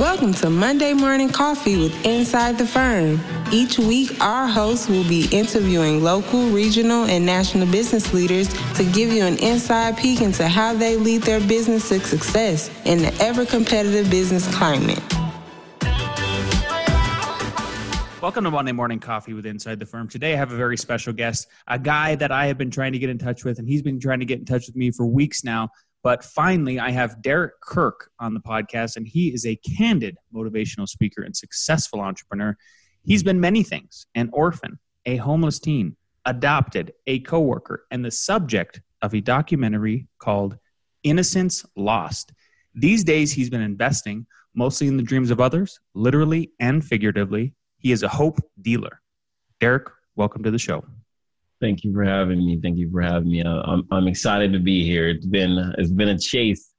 Welcome to Monday Morning Coffee with Inside the Firm. Each week, our hosts will be interviewing local, regional, and national business leaders to give you an inside peek into how they lead their business to success in the ever competitive business climate. Welcome to Monday Morning Coffee with Inside the Firm. Today I have a very special guest, a guy that I have been trying to get in touch with, and he's been trying to get in touch with me for weeks now. But finally, I have Derek Kirk on the podcast, and he is a candid motivational speaker and successful entrepreneur. He's been many things an orphan, a homeless teen, adopted, a coworker, and the subject of a documentary called Innocence Lost. These days, he's been investing mostly in the dreams of others, literally and figuratively, he is a hope dealer. Derek, welcome to the show. Thank you for having me. Thank you for having me. Uh, I'm I'm excited to be here. It's been it's been a chase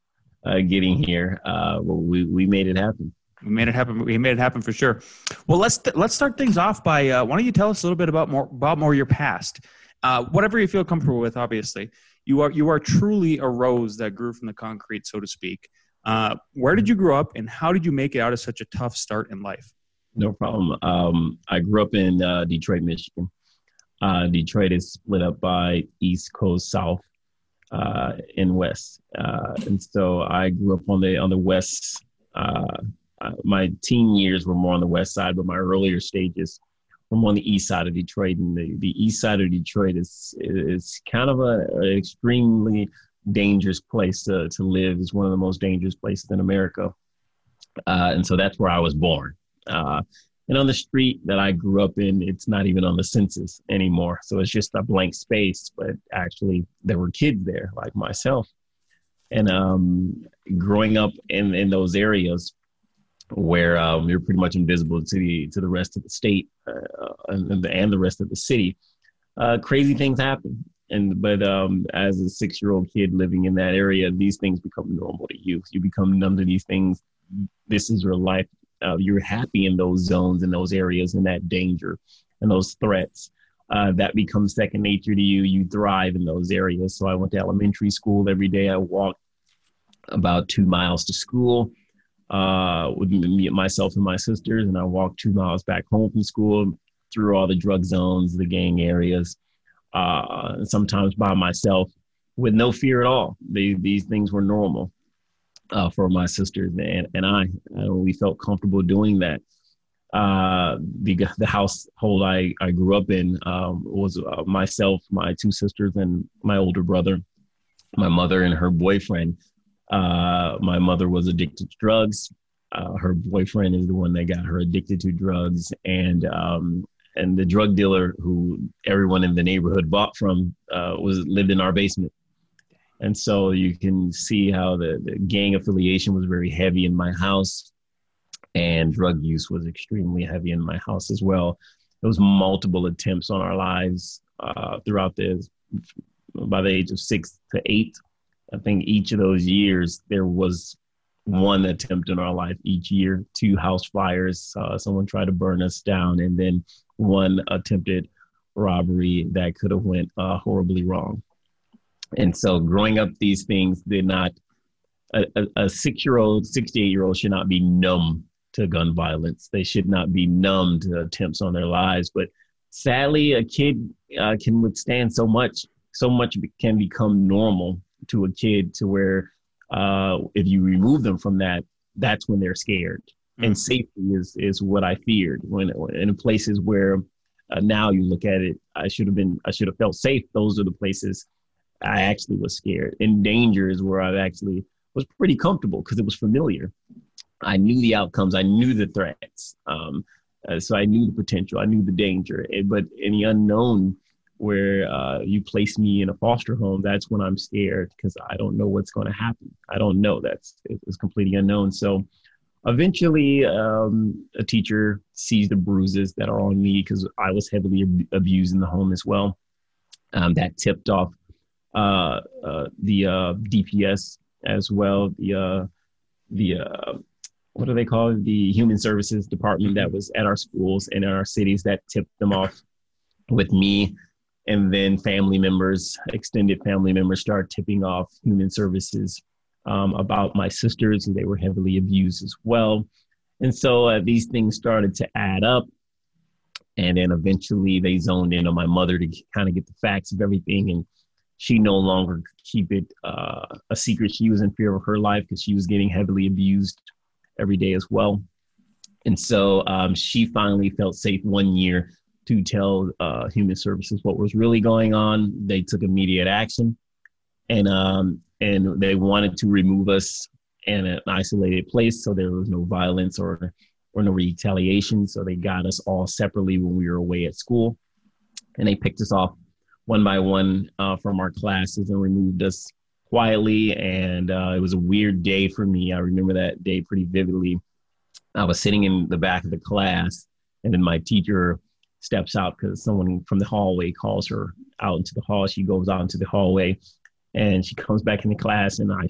uh, getting here. Uh, we we made it happen. We made it happen. We made it happen for sure. Well, let's let's start things off by uh, why don't you tell us a little bit about more about more your past, uh, whatever you feel comfortable with. Obviously, you are you are truly a rose that grew from the concrete, so to speak. Uh, where did you grow up, and how did you make it out of such a tough start in life? No problem. Um, I grew up in uh, Detroit, Michigan. Uh, Detroit is split up by East Coast, South, uh, and West, uh, and so I grew up on the on the West. Uh, uh, my teen years were more on the West side, but my earlier stages were more on the East side of Detroit. And the, the East side of Detroit is is kind of a, an extremely dangerous place to to live. It's one of the most dangerous places in America, and so that's where I was born. Uh, and on the street that I grew up in, it's not even on the census anymore. So it's just a blank space. But actually, there were kids there like myself. And um, growing up in, in those areas where um, you're pretty much invisible to the to the rest of the state uh, and, the, and the rest of the city, uh, crazy things happen. And but um, as a six year old kid living in that area, these things become normal to you. You become numb to these things. This is your life uh, you're happy in those zones in those areas in that danger and those threats uh, that becomes second nature to you. You thrive in those areas. So i went to elementary school every day. I walked about two miles to school uh, with me, myself and my sisters and i walked two miles back home from school through all the drug zones the gang areas uh, sometimes by myself with no fear at all. They, these things were normal uh, for my sisters and, and I. Uh, we felt comfortable doing that. Uh, the the household I, I grew up in um, was uh, myself, my two sisters, and my older brother, my mother, and her boyfriend. Uh, my mother was addicted to drugs. Uh, her boyfriend is the one that got her addicted to drugs, and um, and the drug dealer who everyone in the neighborhood bought from was lived in our basement. And so you can see how the, the gang affiliation was very heavy in my house and drug use was extremely heavy in my house as well. There was multiple attempts on our lives uh, throughout the by the age of six to eight. I think each of those years there was one attempt in our life each year. Two house fires, uh, someone tried to burn us down, and then one attempted robbery that could have went uh, horribly wrong. And so growing up, these things did not, a, a, a six year old, 68 year old should not be numb to gun violence. They should not be numb to attempts on their lives. But sadly, a kid uh, can withstand so much, so much can become normal to a kid to where uh, if you remove them from that, that's when they're scared. Mm-hmm. And safety is, is what I feared when in places where uh, now you look at it, I should have been, I should have felt safe. Those are the places I actually was scared. In danger is where I actually was pretty comfortable because it was familiar. I knew the outcomes. I knew the threats. Um, uh, so I knew the potential. I knew the danger. But in the unknown, where uh, you place me in a foster home, that's when I'm scared because I don't know what's going to happen. I don't know. That's it's completely unknown. So eventually, um, a teacher sees the bruises that are on me because I was heavily ab- abused in the home as well. Um, that tipped off uh, uh, the uh, DPS as well, the the what do they call it? The human services department that was at our schools and in our cities that tipped them off with me. And then family members, extended family members, start tipping off human services um, about my sisters, and they were heavily abused as well. And so uh, these things started to add up. And then eventually they zoned in on my mother to kind of get the facts of everything. And she no longer keep it uh, a secret. She was in fear of her life because she was getting heavily abused every day as well. And so um, she finally felt safe one year to tell uh, Human Services what was really going on. They took immediate action, and um, and they wanted to remove us in an isolated place so there was no violence or or no retaliation. So they got us all separately when we were away at school, and they picked us off one by one uh, from our classes and removed us quietly. And uh, it was a weird day for me. I remember that day pretty vividly. I was sitting in the back of the class, and then my teacher steps out because someone from the hallway calls her out into the hall. She goes out into the hallway, and she comes back into class, and I,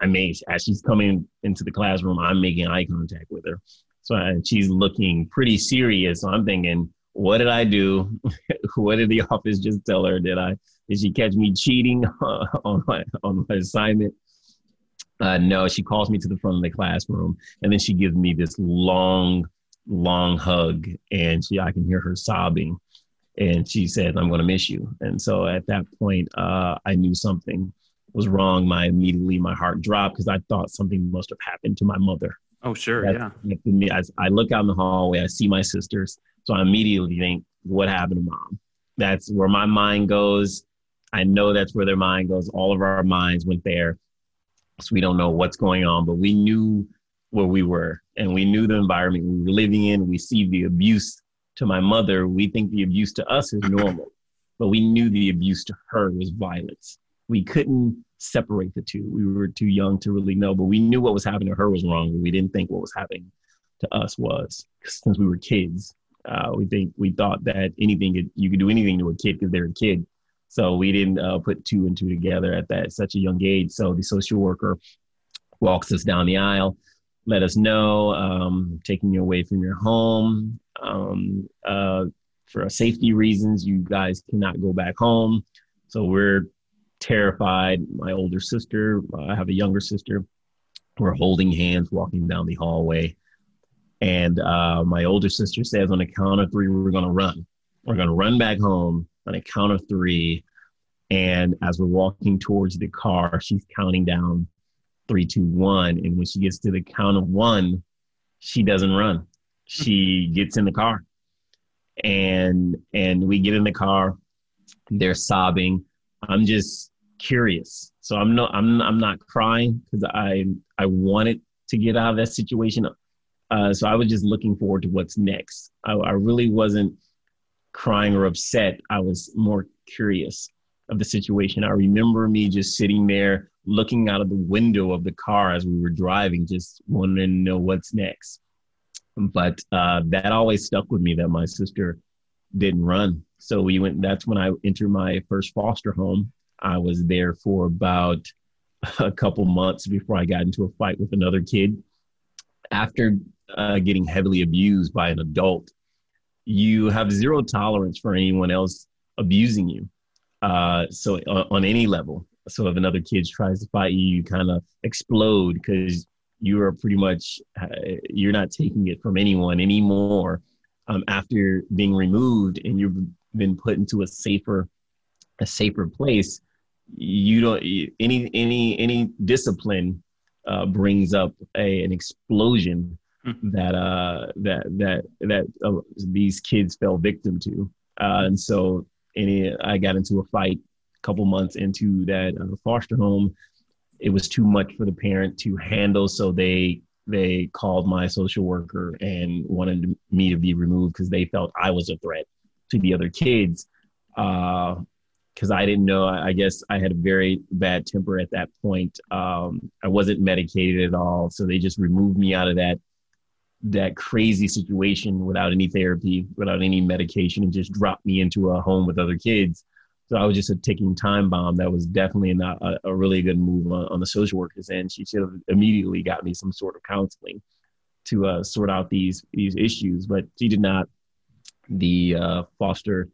I made as she's coming into the classroom, I'm making eye contact with her. So and she's looking pretty serious. So I'm thinking, what did I do? what did the office just tell her? Did I did she catch me cheating on my on my assignment? Uh, no, she calls me to the front of the classroom, and then she gives me this long, long hug, and she I can hear her sobbing, and she said, "I'm going to miss you." And so at that point, uh, I knew something was wrong. My immediately my heart dropped because I thought something must have happened to my mother. Oh, sure, That's, yeah. As I look out in the hallway, I see my sisters, so I immediately think, "What happened to mom?" That's where my mind goes. I know that's where their mind goes. All of our minds went there so we don't know what's going on, but we knew where we were and we knew the environment we were living in. We see the abuse to my mother. We think the abuse to us is normal, but we knew the abuse to her was violence. We couldn't separate the two. We were too young to really know, but we knew what was happening to her was wrong. We didn't think what was happening to us was since we were kids. Uh, we think we thought that anything could, you could do anything to a kid because they're a kid so we didn't uh, put two and two together at that such a young age. So the social worker walks us down the aisle, let us know, um, taking you away from your home. Um, uh, for safety reasons, you guys cannot go back home. So we're terrified. My older sister, I have a younger sister. We're holding hands, walking down the hallway. And uh, my older sister says, on the count of three, we're going to run. We're going to run back home on a count of three. And as we're walking towards the car, she's counting down three, two, one. And when she gets to the count of one, she doesn't run. She gets in the car. And and we get in the car. They're sobbing. I'm just curious. So I'm not I'm I'm not crying because I I wanted to get out of that situation. Uh, so I was just looking forward to what's next. I, I really wasn't crying or upset. I was more curious of the situation. I remember me just sitting there looking out of the window of the car as we were driving, just wanting to know what's next. But uh, that always stuck with me that my sister didn't run. So we went, that's when I entered my first foster home. I was there for about a couple months before I got into a fight with another kid. After uh, getting heavily abused by an adult, you have zero tolerance for anyone else abusing you. Uh, so on, on, any level. So if another kid tries to fight you, you kind of explode because you are pretty much uh, you're not taking it from anyone anymore. Um, after being removed and you've been put into a safer a safer place, you don't any any any discipline uh, brings up a, an explosion. That uh, that that that uh, these kids fell victim to. Uh, and so, any I got into a fight a couple months into that uh, foster home. It was too much for the parent to handle, so they they called my social worker and wanted me to be removed because they felt I was a threat to the other kids. Because uh, I didn't know, I guess I had a very bad temper at that point. Um, I wasn't medicated at all, so they just removed me out of that that crazy situation without any therapy, without any medication, and just dropped me into a home with other kids. So I was just a ticking time bomb. That was definitely not a, a really good move on, on, the social worker's end. She should have immediately got me some sort of counseling to uh, sort out these these issues, but she did not. The uh, foster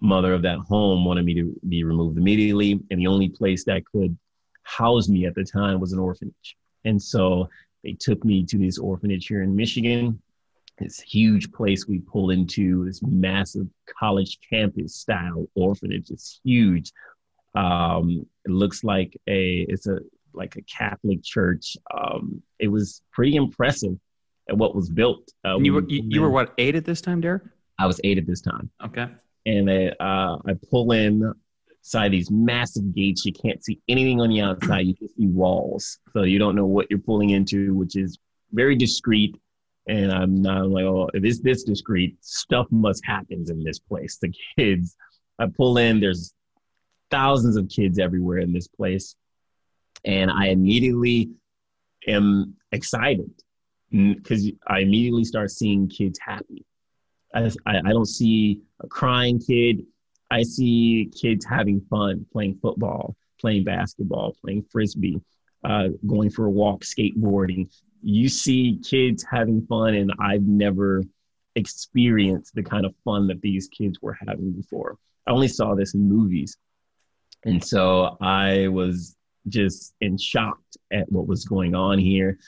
mother of that home wanted me to be removed immediately, and the only place that could house me at the time was an orphanage. And so They took me to this orphanage here in Michigan. This huge place we pull into this massive college campus style orphanage. It's huge. Um, it looks like a it's a like a Catholic church. Um, it was pretty impressive at what was built. Uh, you were you, you, were what eight at this time, Derek? I was eight at this time. Okay. And I, uh, I pull in side these massive gates. You can't see anything on the outside. You just see walls, so you don't know what you're pulling into, which is very discreet. And I'm not like, oh, if it's this discreet, stuff must happen in this place. The kids, I pull in. There's thousands of kids everywhere in this place, and I immediately am excited because I immediately start seeing kids happy. I, I don't see a crying kid. I see kids having fun, playing football, playing basketball, playing frisbee, uh, going for a walk, skateboarding. You see kids having fun, and I've never experienced the kind of fun that these kids were having before. I only saw this in movies. And so I was just in shock at what was going on here.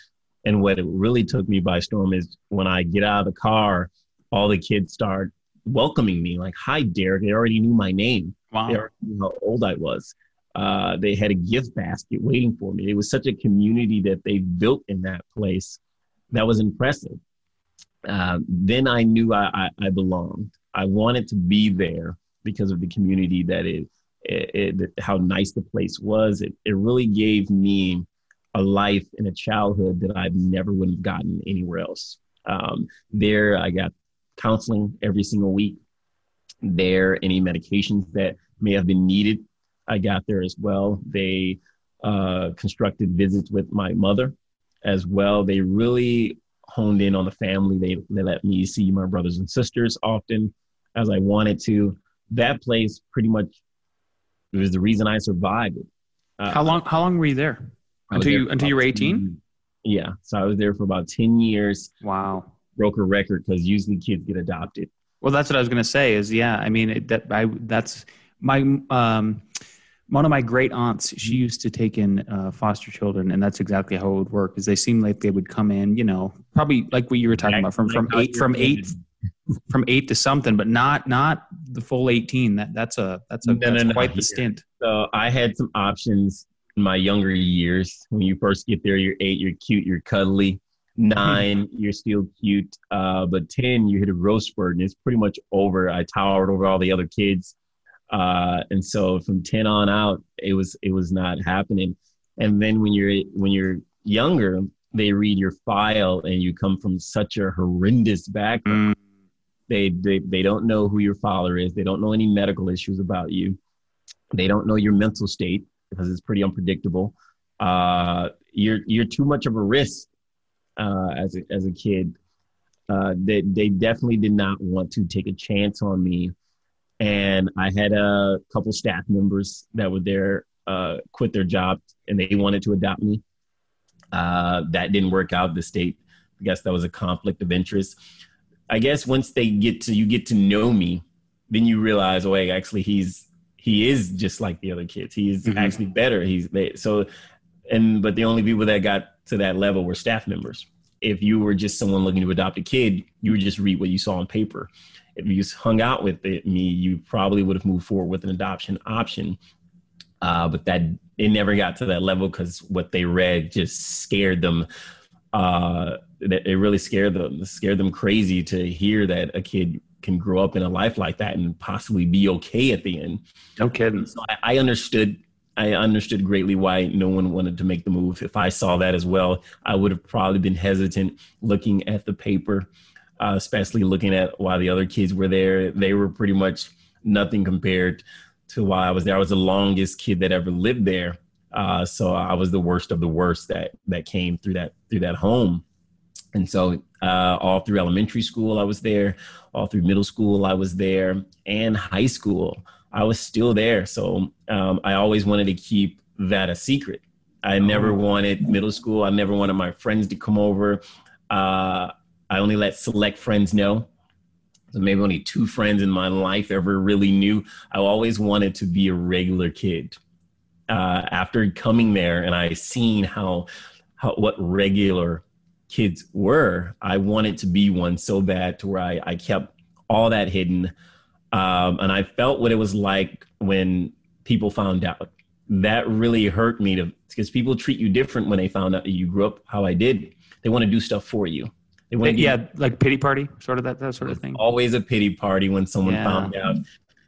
And what it really took me by storm is when I get out of the car, all the kids start welcoming me like, "Hi, Derek." They already knew my name. Wow. They already knew how old I was. Uh, they had a gift basket waiting for me. It was such a community that they built in that place. That was impressive. Uh, then I knew I, I, I, belonged. I wanted to be there because of the community that it, it, it, how nice the place was. It, it really gave me a life and a childhood that I never would have gotten anywhere else. Um, there, I got counseling every single week. There, any medications that may have been needed, I got there as well. They uh, constructed visits with my mother as well. They really honed in on the family. They, they let me see my brothers and sisters often as I wanted to. That place pretty much was the reason I survived. Uh, how long? How long were you there? Until you until you were eighteen. Yeah, so I was there for about ten years. Wow broke a record because usually kids get adopted. Well, that's what I was going to say. Is yeah, I mean it, that I that's my um, one of my great aunts. She used to take in uh, foster children, and that's exactly how it would work. Is they seemed like they would come in, you know, probably like what you were talking about from from eight from eight from eight to something, but not not the full eighteen. That that's a that's a no, that's no, quite no. the stint. So I had some options in my younger years. When you first get there, you're eight, you're cute, you're cuddly. Nine, you're still cute. Uh, but 10, you hit a growth spurt and it's pretty much over. I towered over all the other kids. Uh, and so from 10 on out, it was, it was not happening. And then when you're, when you're younger, they read your file and you come from such a horrendous background. Mm. They, they, they don't know who your father is. They don't know any medical issues about you. They don't know your mental state because it's pretty unpredictable. Uh, you're, you're too much of a risk uh, as a, as a kid. Uh, they they definitely did not want to take a chance on me, and I had a couple staff members that were there uh, quit their job and they wanted to adopt me. Uh, that didn't work out. The state, I guess, that was a conflict of interest. I guess once they get to you get to know me, then you realize, oh, actually, he's he is just like the other kids. He is mm-hmm. actually better. He's they, so, and but the only people that got to that level were staff members. If you were just someone looking to adopt a kid, you would just read what you saw on paper. If you hung out with it, me, you probably would have moved forward with an adoption option. Uh, but that it never got to that level because what they read just scared them. Uh, it really scared them, scared them crazy to hear that a kid can grow up in a life like that and possibly be okay at the end. No kidding. So I, I understood I understood greatly why no one wanted to make the move. If I saw that as well, I would have probably been hesitant looking at the paper, uh, especially looking at why the other kids were there. They were pretty much nothing compared to why I was there. I was the longest kid that ever lived there, uh, so I was the worst of the worst that that came through that through that home. And so, uh, all through elementary school, I was there. All through middle school, I was there, and high school. I was still there. So um, I always wanted to keep that a secret. I never oh. wanted middle school. I never wanted my friends to come over. Uh, I only let select friends know. So maybe only two friends in my life ever really knew. I always wanted to be a regular kid. Uh, after coming there and I seen how how, what regular kids were. I wanted to be one so bad to where I, I kept all that hidden. Um, and I felt what it was like when people found out. That really hurt me to because people treat you different when they found out that you grew up how I did. They want to do stuff for you. They want yeah, like pity party, sort of that that sort of thing. Always a pity party when someone yeah. found out,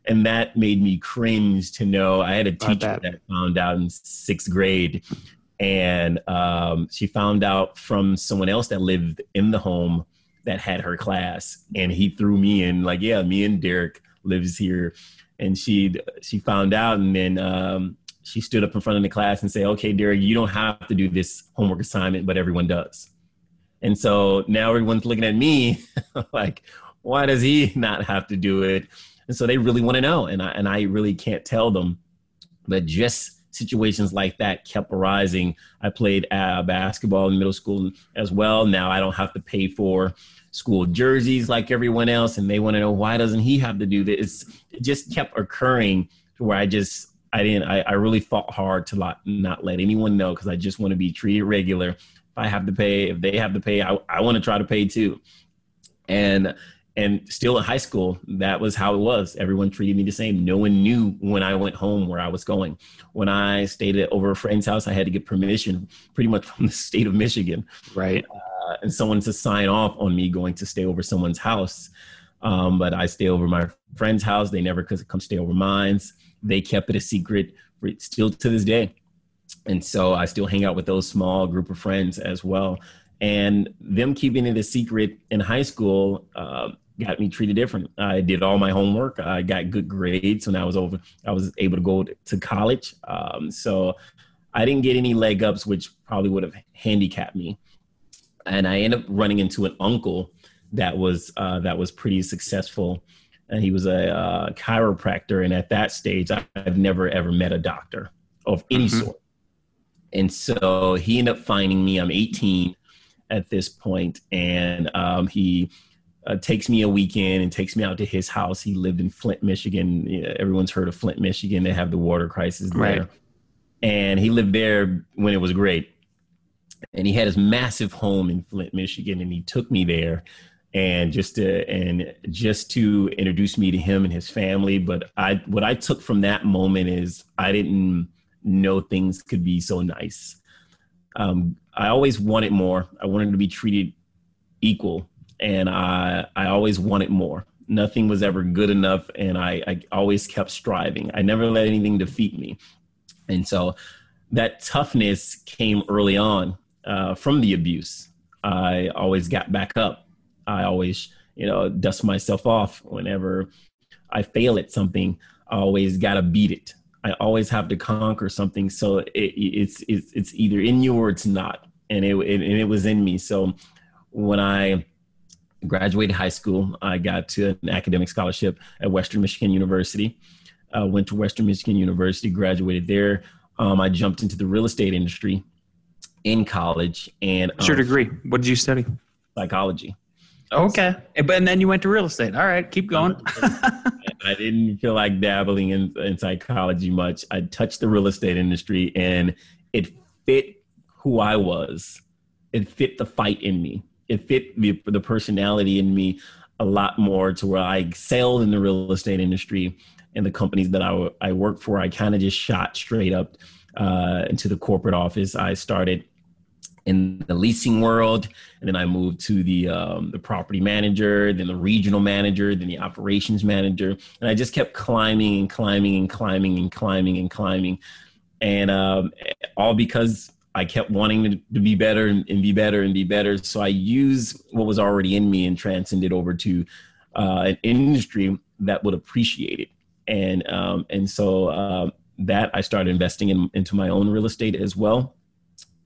and that made me cringe to know. I had a teacher that found out in sixth grade, and um, she found out from someone else that lived in the home that had her class, and he threw me in like, yeah, me and Derek lives here, and she she found out, and then um, she stood up in front of the class and say, okay, Derek, you don't have to do this homework assignment, but everyone does. And so now everyone's looking at me like, why does he not have to do it? And so they really want to know, and I and I really can't tell them, but just situations like that kept arising. I played uh, basketball in middle school as well. Now I don't have to pay for school jerseys like everyone else, and they want to know why doesn't he have to do this? It just kept occurring to where I just I didn't I, I really fought hard to not not let anyone know because I just want to be treated regular. If I have to pay, if they have to pay, I, I want to try to pay too. And and still in high school that was how it was everyone treated me the same no one knew when i went home where i was going when i stayed at over a friend's house i had to get permission pretty much from the state of michigan right uh, and someone to sign off on me going to stay over someone's house um, but i stay over my friend's house they never could come stay over mine's they kept it a secret for, still to this day and so i still hang out with those small group of friends as well and them keeping it a secret in high school uh, got me treated different. I did all my homework. I got good grades when I was over. I was able to go to college. Um, so I didn't get any leg ups, which probably would have handicapped me. And I ended up running into an uncle that was uh, that was pretty successful, and he was a uh, chiropractor. And at that stage, I, have never ever met a doctor of any mm-hmm. sort. And so he ended up finding me. I'm 18 at this point, and um, he uh, takes me a weekend and takes me out to his house. He lived in Flint, Michigan. You know, everyone's heard of Flint, Michigan. They have the water crisis there. Right. And he lived there when it was great. And he had his massive home in Flint, Michigan, and he took me there and just to and just to introduce me to him and his family. But I what I took from that moment is I didn't know things could be so nice. Um, I always wanted more. I wanted to be treated equal and I I always wanted more. Nothing was ever good enough, and I, I always kept striving. I never let anything defeat me, and so that toughness came early on uh, from the abuse. I always got back up. I always, you know, dust myself off whenever I fail at something. I always got to beat it. I always have to conquer something. So it, it's, it's, it's either in you or it's not. And it, it, and it was in me. So when I graduated high school. I got to an academic scholarship at Western Michigan University. Uh, went to Western Michigan University, graduated there. Um, I jumped into the real estate industry in college. And What's your um, degree? What did you study? Psychology. Okay, but and then you went to real estate. All right, keep going. I didn't feel like dabbling in, in psychology much. I touched the real estate industry, and it fit who I was. It fit the fight in me it fit the, the personality in me a lot more to where I excelled in the real estate industry and the companies that I, I worked for. I kind of just shot straight up uh, into the corporate office. I started in the leasing world, and then I moved to the um, the property manager, then the regional manager, then the operations manager, and I just kept climbing and climbing and climbing and climbing and climbing, and um, all because I kept wanting to, to be better and, and, be better and be better. So I use what was already in me and transcended over to uh, an industry that would appreciate it. And um, and so uh, that I started investing in, into my own real estate as well.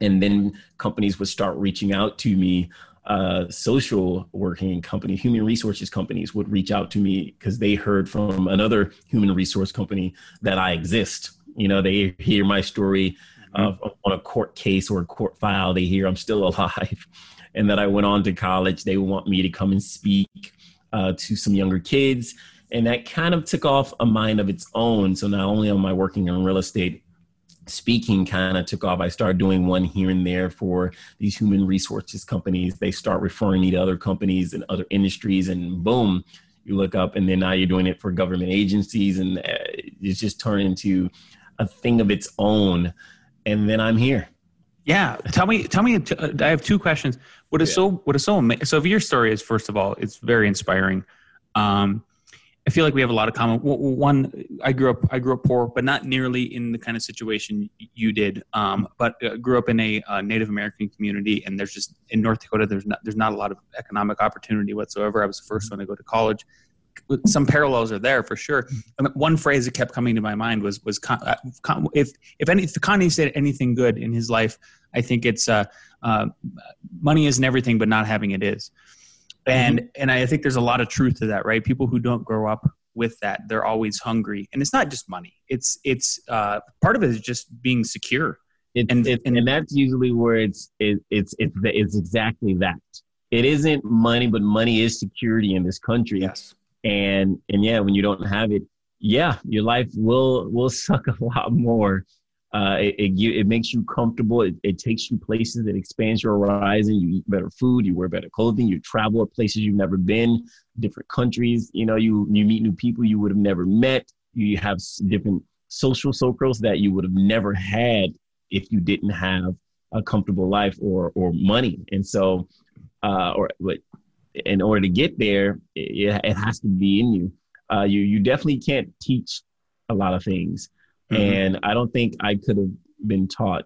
And then companies would start reaching out to me. Uh, social working company, human resources companies would reach out to me because they heard from another human resource company that I exist. You know, they hear my story mm-hmm. uh, on a court case or a court file. They hear I'm still alive, and that I went on to college. They want me to come and speak uh, to some younger kids, and that kind of took off a mind of its own. So not only am I working in real estate speaking kind of took off. I started doing one here and there for these human resources companies. They start referring me to other companies and other industries, and boom, you look up, and then now you're doing it for government agencies, and uh, it's just turned into a thing of its own. And then I'm here. Yeah, tell me, tell me. I have two questions. What is yeah. so, what is so amazing? So, if your story is first of all, it's very inspiring. Um, I feel like we have a lot of common. One, I grew up, I grew up poor, but not nearly in the kind of situation you did. Um, but uh, grew up in a uh, Native American community, and there's just in North Dakota, there's not there's not a lot of economic opportunity whatsoever. I was the first one to go to college. Some parallels are there for sure. And one phrase that kept coming to my mind was was uh, if if any if Kanye said anything good in his life, I think it's uh, uh, money isn't everything, but not having it is and mm-hmm. and I think there's a lot of truth to that, right? People who don't grow up with that, they're always hungry, and it's not just money. It's it's uh, part of it is just being secure, it, and, it, and, and that's usually where it's it, it's it's it's exactly that. It isn't money, but money is security in this country. Yes, and and yeah, when you don't have it, yeah, your life will will suck a lot more uh, it, it, makes you comfortable. It, it, takes you places. It expands your horizon. You eat better food. You wear better clothing. You travel places you've never been, different countries. You know, you you meet new people you would have never met. You have different social circles that you would have never had if you didn't have a comfortable life or or money. And so, uh, or but in order to get there, it, it has to be in you. Uh, you you definitely can't teach a lot of things Mm-hmm. And I don't think I could have been taught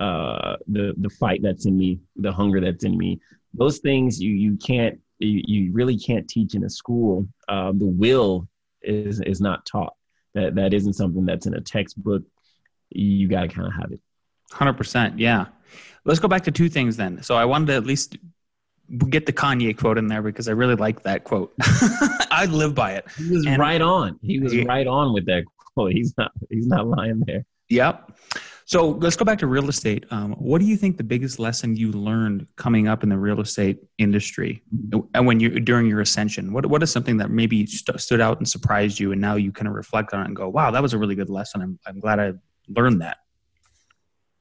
uh, the the fight that's in me, the hunger that's in me. Those things you you can't you, you really can't teach in a school. Um, the will is is not taught. That that isn't something that's in a textbook. You got to kind of have it. Hundred percent. Yeah. Let's go back to two things then. So I wanted to at least get the Kanye quote in there because I really like that quote. I live by it. He was and, right on. He was right on with that he's not he's not lying there. Yep. So let's go back to real estate. Um, what do you think the biggest lesson you learned coming up in the real estate industry, and when you during your ascension? What what is something that maybe st- stood out and surprised you, and now you kind of reflect on it and go, "Wow, that was a really good lesson. I'm I'm glad I learned that."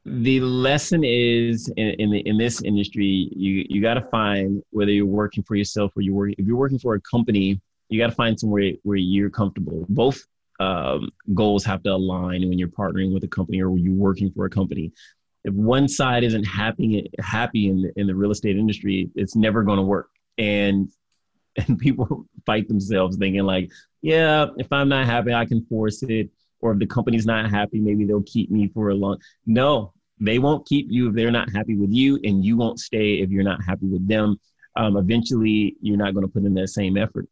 The lesson is in, in the in this industry, you you got to find whether you're working for yourself or you work if you're working for a company, you got to find somewhere where you're comfortable. Both um, goals have to align when you're partnering with a company or when you're working for a company. If one side isn't happy happy in the, in the real estate industry, it's never going to work. And and people fight themselves thinking like, yeah, if I'm not happy, I can force it. Or if the company's not happy, maybe they'll keep me for a long. No, they won't keep you if they're not happy with you, and you won't stay if you're not happy with them. Um, eventually, you're not going to put in that same effort.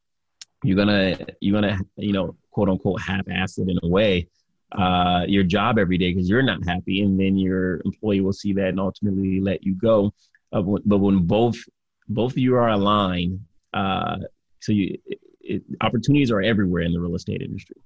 You're gonna you're gonna you know quote unquote half-assed in a way uh, your job every day because you're not happy, and then your employee will see that and ultimately let you go. Uh, but when both both of you are aligned, uh, so you it, it, opportunities are everywhere in the real estate industry,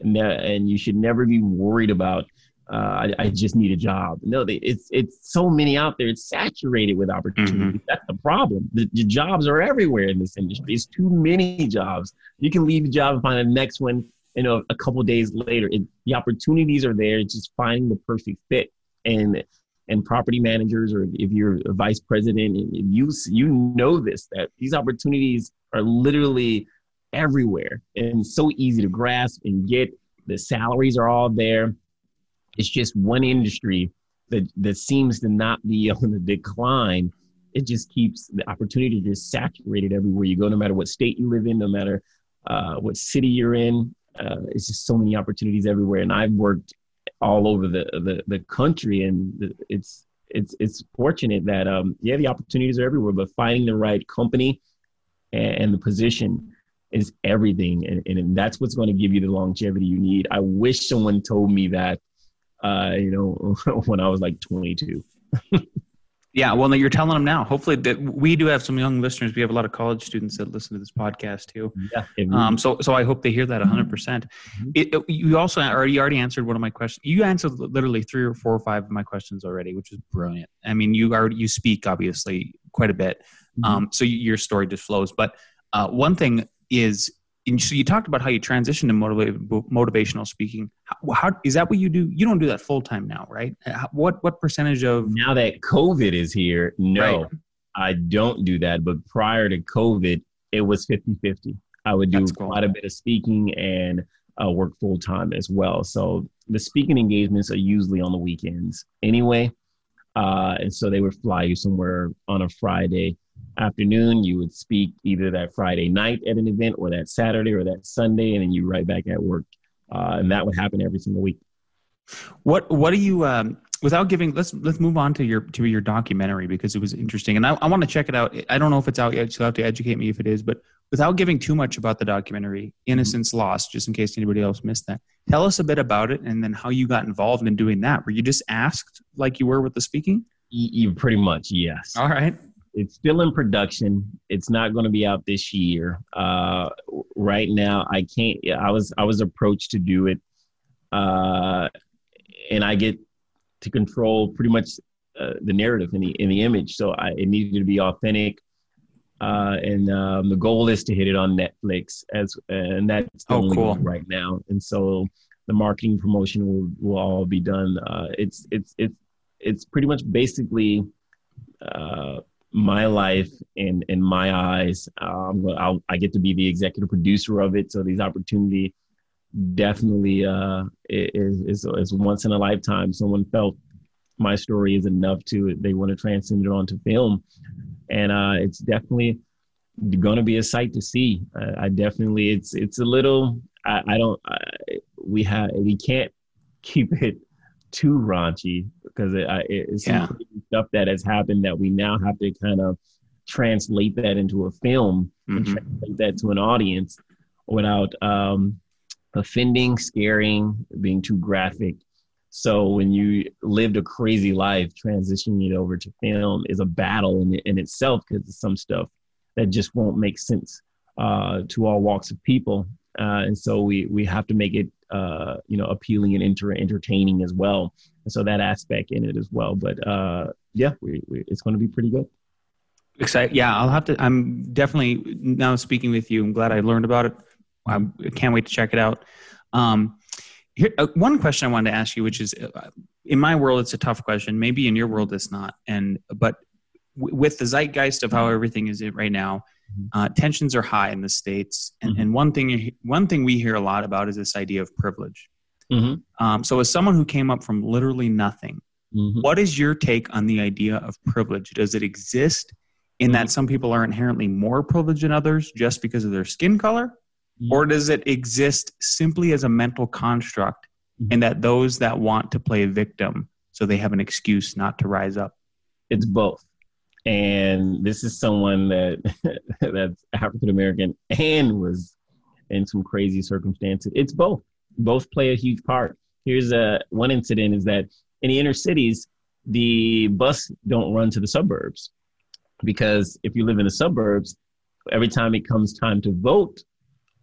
and that, and you should never be worried about. Uh, I, I, just need a job. No, they, it's it's so many out there. It's saturated with opportunities. Mm-hmm. That's the problem. The, the, jobs are everywhere in this industry. It's too many jobs. You can leave a job and find the next one you know a couple days later it, the opportunities are there it's just finding the perfect fit. And and property managers or if you're a vice president you you know this that these opportunities are literally everywhere. And so easy to grasp and get the salaries are all there. It's just one industry that that seems to not be on the decline. It just keeps the opportunity just saturated everywhere you go no matter what state you live in no matter uh, what city you're in uh, it's just so many opportunities everywhere. And I've worked all over the the, the country, and it's it's it's fortunate that um yeah the opportunities are everywhere, but finding the right company and, and the position is everything, and, and that's what's going to give you the longevity you need. I wish someone told me that, uh, you know, when I was like 22. Yeah, well, you're telling them now. Hopefully, that we do have some young listeners. We have a lot of college students that listen to this podcast too. Yeah. Um, so, so I hope they hear that 100. Mm-hmm. percent mm-hmm. You also already already answered one of my questions. You answered literally three or four or five of my questions already, which is brilliant. I mean, you already you speak obviously quite a bit, mm-hmm. um, so your story just flows. But uh, one thing is, so you talked about how you transitioned to motiva- motivational speaking. How, how is that what you do? You don't do that full time now, right? How, what what percentage of now that COVID is here? No, right. I don't do that. But prior to COVID, it was 50 50. I would do cool. quite a bit of speaking and uh, work full time as well. So the speaking engagements are usually on the weekends anyway. Uh, and so they would fly you somewhere on a Friday afternoon. You would speak either that Friday night at an event or that Saturday or that Sunday, and then you right back at work. Uh, and that would happen every single week. What What do you? Um, without giving, let's let's move on to your to your documentary because it was interesting, and I, I want to check it out. I don't know if it's out yet. So you have to educate me if it is. But without giving too much about the documentary, Innocence. Lost, just in case anybody else missed that, tell us a bit about it, and then how you got involved in doing that. Were you just asked like you were with the speaking? You pretty much yes. All right. It's still in production. It's not going to be out this year. Uh, right now, I can't. I was I was approached to do it, uh, and I get to control pretty much uh, the narrative in the in the image. So I, it needed to be authentic, uh, and um, the goal is to hit it on Netflix as and that's the oh, cool. right now. And so the marketing promotion will will all be done. Uh, it's it's it's it's pretty much basically uh, my life in in my eyes. Um, I'll, I get to be the executive producer of it, so these opportunity definitely uh, is, is, is once in a lifetime. Someone felt my story is enough to they want to transcend it onto film, and uh, it's definitely going to be a sight to see. I, I definitely it's it's a little I, I don't I, we have we can't keep it too raunchy because it, it's yeah. Stuff that has happened that we now have to kind of translate that into a film mm-hmm. and translate that to an audience without um, offending, scaring, being too graphic. So when you lived a crazy life, transitioning it over to film is a battle in, in itself because some stuff that just won't make sense uh, to all walks of people. Uh, and so we we have to make it uh, you know appealing and inter- entertaining as well. And so that aspect in it as well. But uh, yeah, we, we, it's going to be pretty good. Excited. Yeah, I'll have to. I'm definitely now speaking with you. I'm glad I learned about it. I can't wait to check it out. Um, here, uh, one question I wanted to ask you, which is, uh, in my world, it's a tough question. Maybe in your world, it's not. And but w- with the zeitgeist of how everything is right now. Uh, tensions are high in the states, and, mm-hmm. and one thing one thing we hear a lot about is this idea of privilege. Mm-hmm. Um, so, as someone who came up from literally nothing, mm-hmm. what is your take on the idea of privilege? Does it exist in that mm-hmm. some people are inherently more privileged than others just because of their skin color, mm-hmm. or does it exist simply as a mental construct, and that those that want to play a victim so they have an excuse not to rise up? It's both and this is someone that that's African American and was in some crazy circumstances. It's both. Both play a huge part. Here's a one incident is that in the inner cities, the bus don't run to the suburbs because if you live in the suburbs, every time it comes time to vote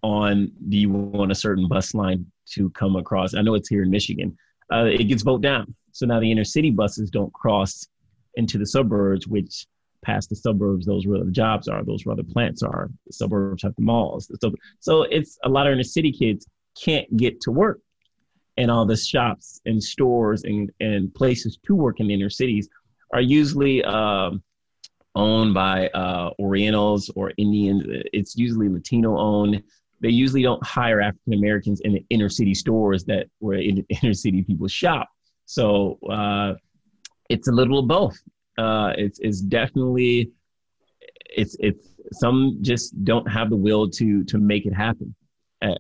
on do you want a certain bus line to come across? I know it's here in Michigan. Uh, it gets voted down. So now the inner city buses don't cross into the suburbs, which past the suburbs, those where the jobs are, those where the plants are. The suburbs have the malls. So, so it's a lot of inner city kids can't get to work. And all the shops and stores and, and places to work in the inner cities are usually um, owned by uh, Orientals or Indians. It's usually Latino owned. They usually don't hire African Americans in the inner city stores that where in inner city people shop. So uh, it's a little of both uh, it's it's definitely it's it's some just don't have the will to to make it happen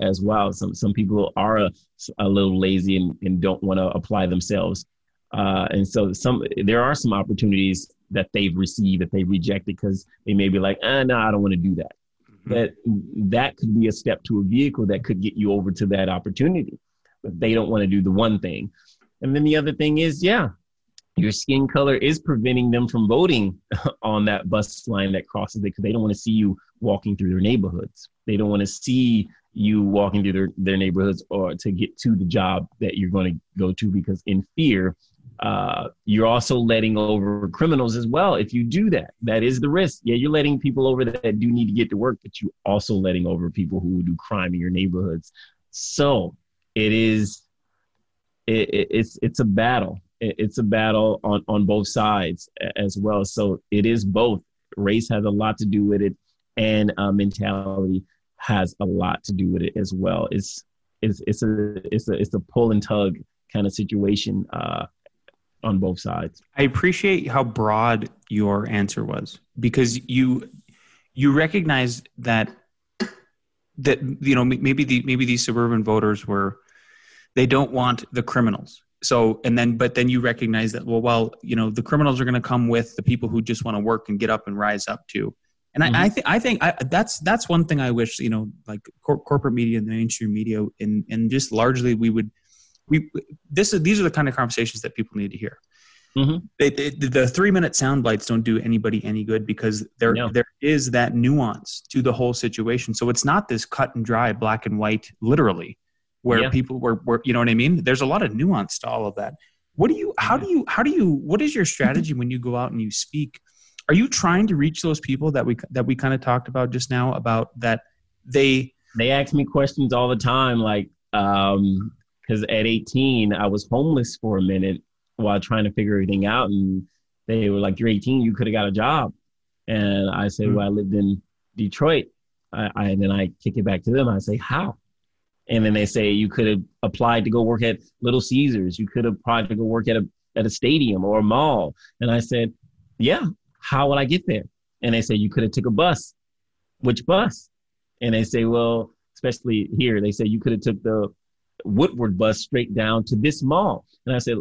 as well. Some some people are a, a little lazy and, and don't want to apply themselves, uh, and so some there are some opportunities that they've received that they rejected because they may be like, ah, no, I don't want to do that. Mm-hmm. That that could be a step to a vehicle that could get you over to that opportunity, but they don't want to do the one thing. And then the other thing is, yeah, your skin color is preventing them from voting on that bus line that crosses it because they don't want to see you walking through their neighborhoods. They don't want to see you walking through their, their neighborhoods or to get to the job that you're going to go to because in fear, uh, you're also letting over criminals as well. If you do that, that is the risk. Yeah, you're letting people over that do need to get to work, but you're also letting over people who do crime in your neighborhoods. So it is it, it, it's it's a battle. It, it's a battle on on both sides as well. So it is both. Race has a lot to do with it, and uh, mentality has a lot to do with it as well. It's it's it's a it's a it's a pull and tug kind of situation uh, on both sides. I appreciate how broad your answer was because you you recognize that that you know maybe the maybe these suburban voters were they don't want the criminals so and then but then you recognize that well well you know the criminals are going to come with the people who just want to work and get up and rise up too and mm-hmm. I, I think I think I, that's that's one thing I wish you know like cor- corporate media and the mainstream media and and just largely we would we this is these are the kind of conversations that people need to hear. Mm-hmm. It, it, the three minute sound bites don't do anybody any good because there no. there is that nuance to the whole situation. So it's not this cut and dry, black and white, literally, where yeah. people were, were you know what I mean. There's a lot of nuance to all of that. What do you? How do you? How do you? What is your strategy when you go out and you speak? Are you trying to reach those people that we that we kind of talked about just now about that they they ask me questions all the time like um because at 18 i was homeless for a minute while trying to figure everything out. And they were like, "You're 18, you could have got a job." And I said, mm-hmm. "Well, I lived in Detroit." I, I, and then I kick it back to them. I say, "How?" And then they say, "You could have applied to go work at Little Caesars. You could have applied to go work at a at a stadium or a mall." And I said, "Yeah. How would I get there?" And they say, "You could have took a bus. Which bus?" And they say, "Well." Especially here, they say you could have took the Woodward bus straight down to this mall. And I said,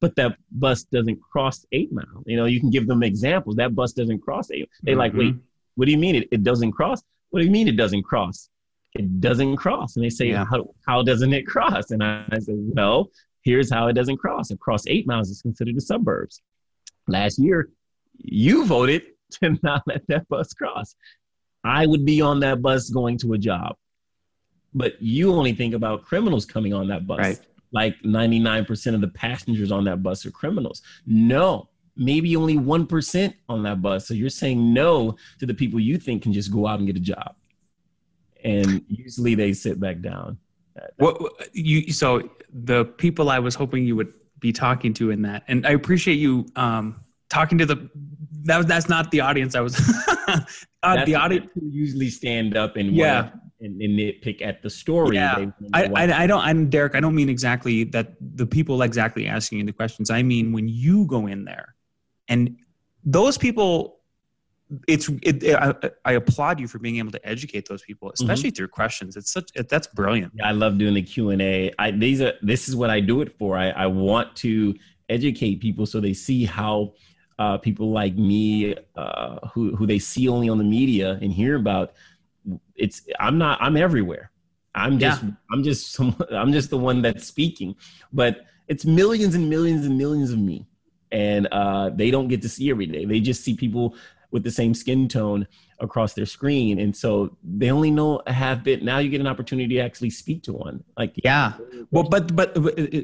but that bus doesn't cross eight mile. You know, you can give them examples. That bus doesn't cross eight. They mm-hmm. like, wait, what do you mean it, it doesn't cross? What do you mean it doesn't cross? It doesn't cross. And they say, yeah. how, how doesn't it cross? And I, I said, well, here's how it doesn't cross. Across eight miles is considered the suburbs. Last year, you voted to not let that bus cross. I would be on that bus going to a job. But you only think about criminals coming on that bus. Right like 99% of the passengers on that bus are criminals. No, maybe only 1% on that bus. So you're saying no to the people you think can just go out and get a job. And usually they sit back down. What you so the people I was hoping you would be talking to in that, and I appreciate you um, talking to the. That was that's not the audience I was. uh, the audience usually stand up and yeah and, and nitpick at the story. Yeah. I, I, I, don't, I'm Derek. I don't mean exactly that the people exactly asking you the questions. I mean, when you go in there and those people, it's, it, it I, I, applaud you for being able to educate those people, mm-hmm. especially mm-hmm. through questions. It's such, it, that's brilliant. Yeah, I love doing the Q and A. I, these are, this is what I do it for. I, I want to educate people so they see how, uh, people like me, uh, who who they see only on the media and hear about, it's i'm not i'm everywhere i'm just yeah. i'm just some, i'm just the one that's speaking but it's millions and millions and millions of me and uh, they don't get to see every day they just see people with the same skin tone across their screen and so they only know a half bit now you get an opportunity to actually speak to one like yeah well but but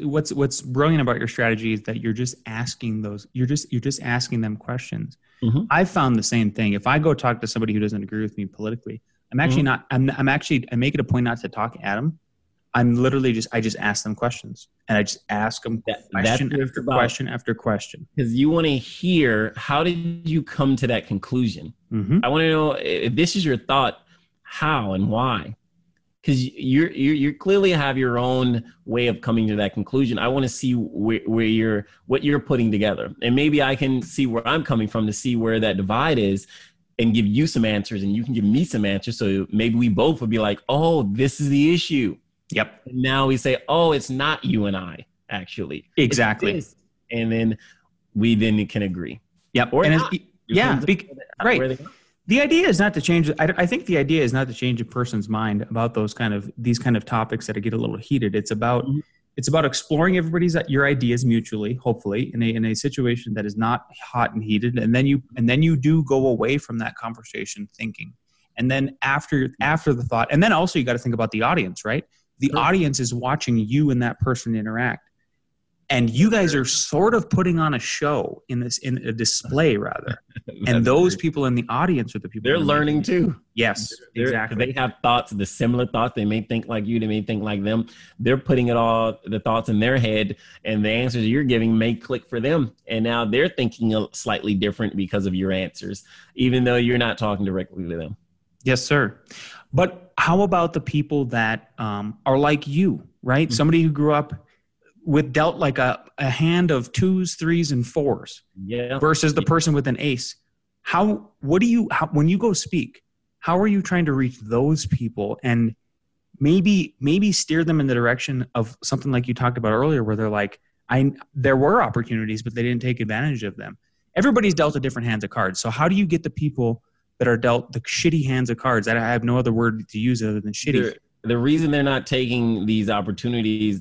what's what's brilliant about your strategy is that you're just asking those you're just you're just asking them questions mm-hmm. i found the same thing if i go talk to somebody who doesn't agree with me politically I'm actually mm-hmm. not. I'm. I'm actually. I make it a point not to talk at them. I'm literally just. I just ask them questions, and I just ask them that, question after about, question after question. Because you want to hear how did you come to that conclusion? Mm-hmm. I want to know if this is your thought, how and why. Because you're, you're you clearly have your own way of coming to that conclusion. I want to see where, where you're what you're putting together, and maybe I can see where I'm coming from to see where that divide is and give you some answers and you can give me some answers. So maybe we both would be like, oh, this is the issue. Yep. And now we say, oh, it's not you and I, actually. Exactly. And then we then can agree. Yep. Or and yeah, be, right. The idea is not to change. I, I think the idea is not to change a person's mind about those kind of these kind of topics that get a little heated. It's about mm-hmm it's about exploring everybody's your ideas mutually hopefully in a, in a situation that is not hot and heated and then you and then you do go away from that conversation thinking and then after after the thought and then also you got to think about the audience right the sure. audience is watching you and that person interact. And you guys are sort of putting on a show in this in a display rather. And those people in the audience are the people they're learning too. Yes they're, exactly. they have thoughts the similar thoughts. They may think like you they may think like them. They're putting it all the thoughts in their head and the answers you're giving may click for them. And now they're thinking slightly different because of your answers even though you're not talking directly to them. Yes sir but how about the people that um, are like you right mm-hmm. somebody who grew up with dealt like a, a hand of twos, threes, and fours. Yeah. Versus the person with an ace. How what do you how, when you go speak, how are you trying to reach those people and maybe maybe steer them in the direction of something like you talked about earlier where they're like, I there were opportunities, but they didn't take advantage of them. Everybody's dealt a different hands of cards. So how do you get the people that are dealt the shitty hands of cards? I have no other word to use other than shitty. The, the reason they're not taking these opportunities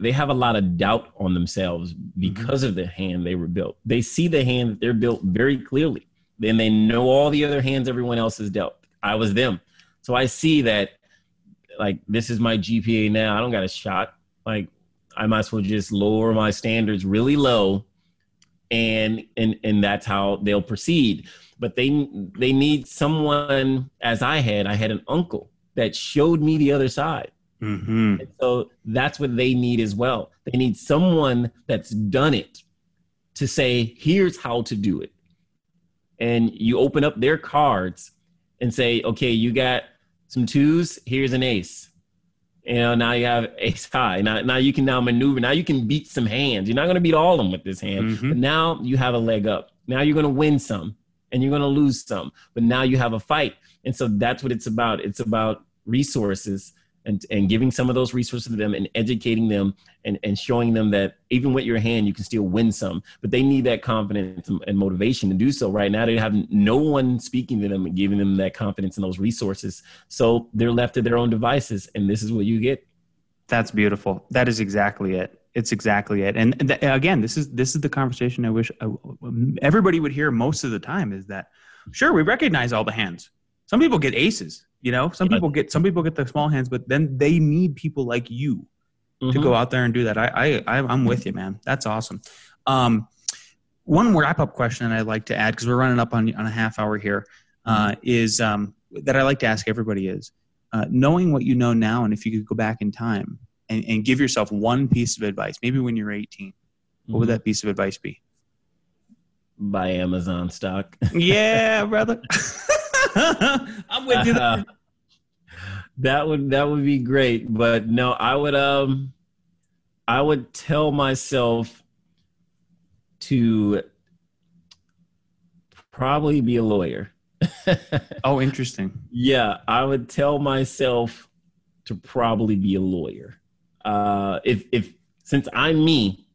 they have a lot of doubt on themselves because mm-hmm. of the hand they were built. They see the hand that they're built very clearly. Then they know all the other hands everyone else has dealt. I was them. So I see that like this is my GPA now. I don't got a shot. Like I might as well just lower my standards really low and and and that's how they'll proceed. But they they need someone as I had, I had an uncle that showed me the other side Mm-hmm. so that's what they need as well. They need someone that's done it to say, here's how to do it. And you open up their cards and say, okay, you got some twos, here's an ace. You know, now you have ace high. Now, now you can now maneuver. Now you can beat some hands. You're not going to beat all of them with this hand, mm-hmm. but now you have a leg up. Now you're going to win some and you're going to lose some, but now you have a fight. And so that's what it's about. It's about resources and, and giving some of those resources to them and educating them and, and showing them that even with your hand you can still win some but they need that confidence and motivation to do so. Right now they have no one speaking to them and giving them that confidence and those resources. So they're left to their own devices and this is what you get. That's beautiful. That is exactly it it's exactly it and th- again this is this is the conversation i wish I, uh, everybody would hear most of the time is that sure we recognize all the hands some people get aces you know, some people get some people get the small hands, but then they need people like you mm-hmm. to go mm-hmm. out there and do that. I, I I'm with you, man. That's awesome. Um, one wrap up question I'd like to add because we're running up on on a half hour here uh, mm-hmm. is um, that I like to ask everybody is uh, knowing what you know now, and if you could go back in time and, and give yourself one piece of advice, maybe when you're 18, mm-hmm. what would mm-hmm. that piece of advice be? Buy Amazon stock. yeah, brother. I'm with you. Uh, that would that would be great, but no, I would um, I would tell myself to probably be a lawyer. oh, interesting. Yeah, I would tell myself to probably be a lawyer. Uh, if if since I'm me,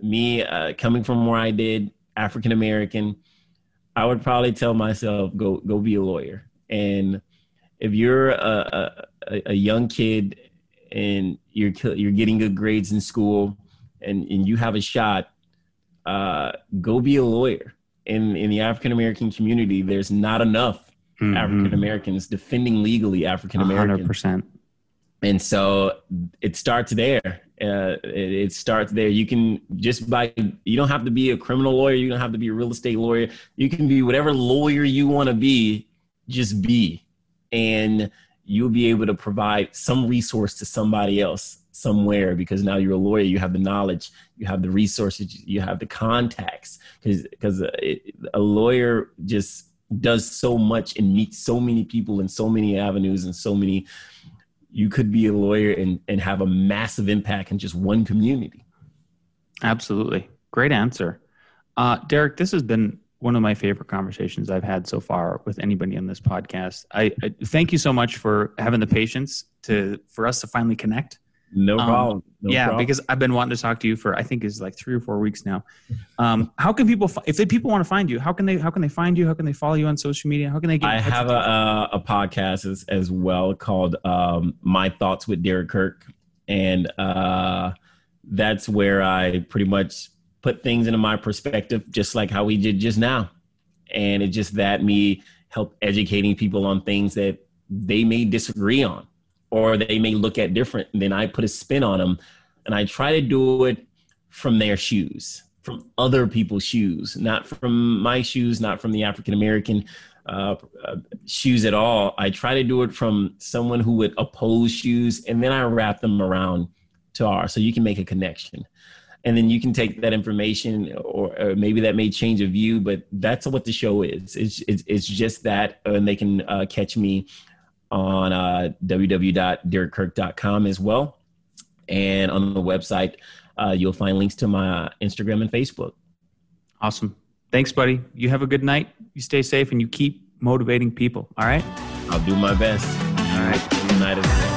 me uh, coming from where I did, African American, I would probably tell myself go go be a lawyer. And if you're a, a, a young kid and you're you're getting good grades in school and, and you have a shot, uh, go be a lawyer. In in the African American community, there's not enough mm-hmm. African Americans defending legally African Americans. Hundred percent. And so it starts there uh, it, it, starts there. You can just by you don't have to be a criminal lawyer. You don't have to be a real estate lawyer. You can be whatever lawyer you want to be. Just be, and you'll be able to provide some resource to somebody else somewhere because now you're a lawyer. You have the knowledge. You have the resources. You have the contacts. Because because a lawyer just does so much and meets so many people in so many avenues and so many you could be a lawyer and, and have a massive impact in just one community. Absolutely. Great answer. Uh, Derek, this has been one of my favorite conversations I've had so far with anybody on this podcast. I, I thank you so much for having the patience to for us to finally connect. No um, problem. No yeah, problem. because I've been wanting to talk to you for I think is like three or four weeks now. Um, how can people if they people want to find you? How can they how can they find you? How can they follow you on social media? How can they get? I have a, a podcast as, as well called um, My Thoughts with Derek Kirk, and uh, that's where I pretty much put things into my perspective, just like how we did just now, and it's just that me help educating people on things that they may disagree on or they may look at different. Then I put a spin on them, and I try to do it from their shoes, from other people's shoes, not from my shoes, not from the African American uh, uh, shoes at all. I try to do it from someone who would oppose shoes, and then I wrap them around to ours, so you can make a connection. And then you can take that information, or, or maybe that may change a view, but that's what the show is. It's it's, it's just that, and they can uh, catch me on uh, www.derekkirk.com as well, and on the website uh, you'll find links to my Instagram and Facebook. Awesome. Thanks, buddy. You have a good night. You stay safe and you keep motivating people. All right. I'll do my best. All right. Good night as well.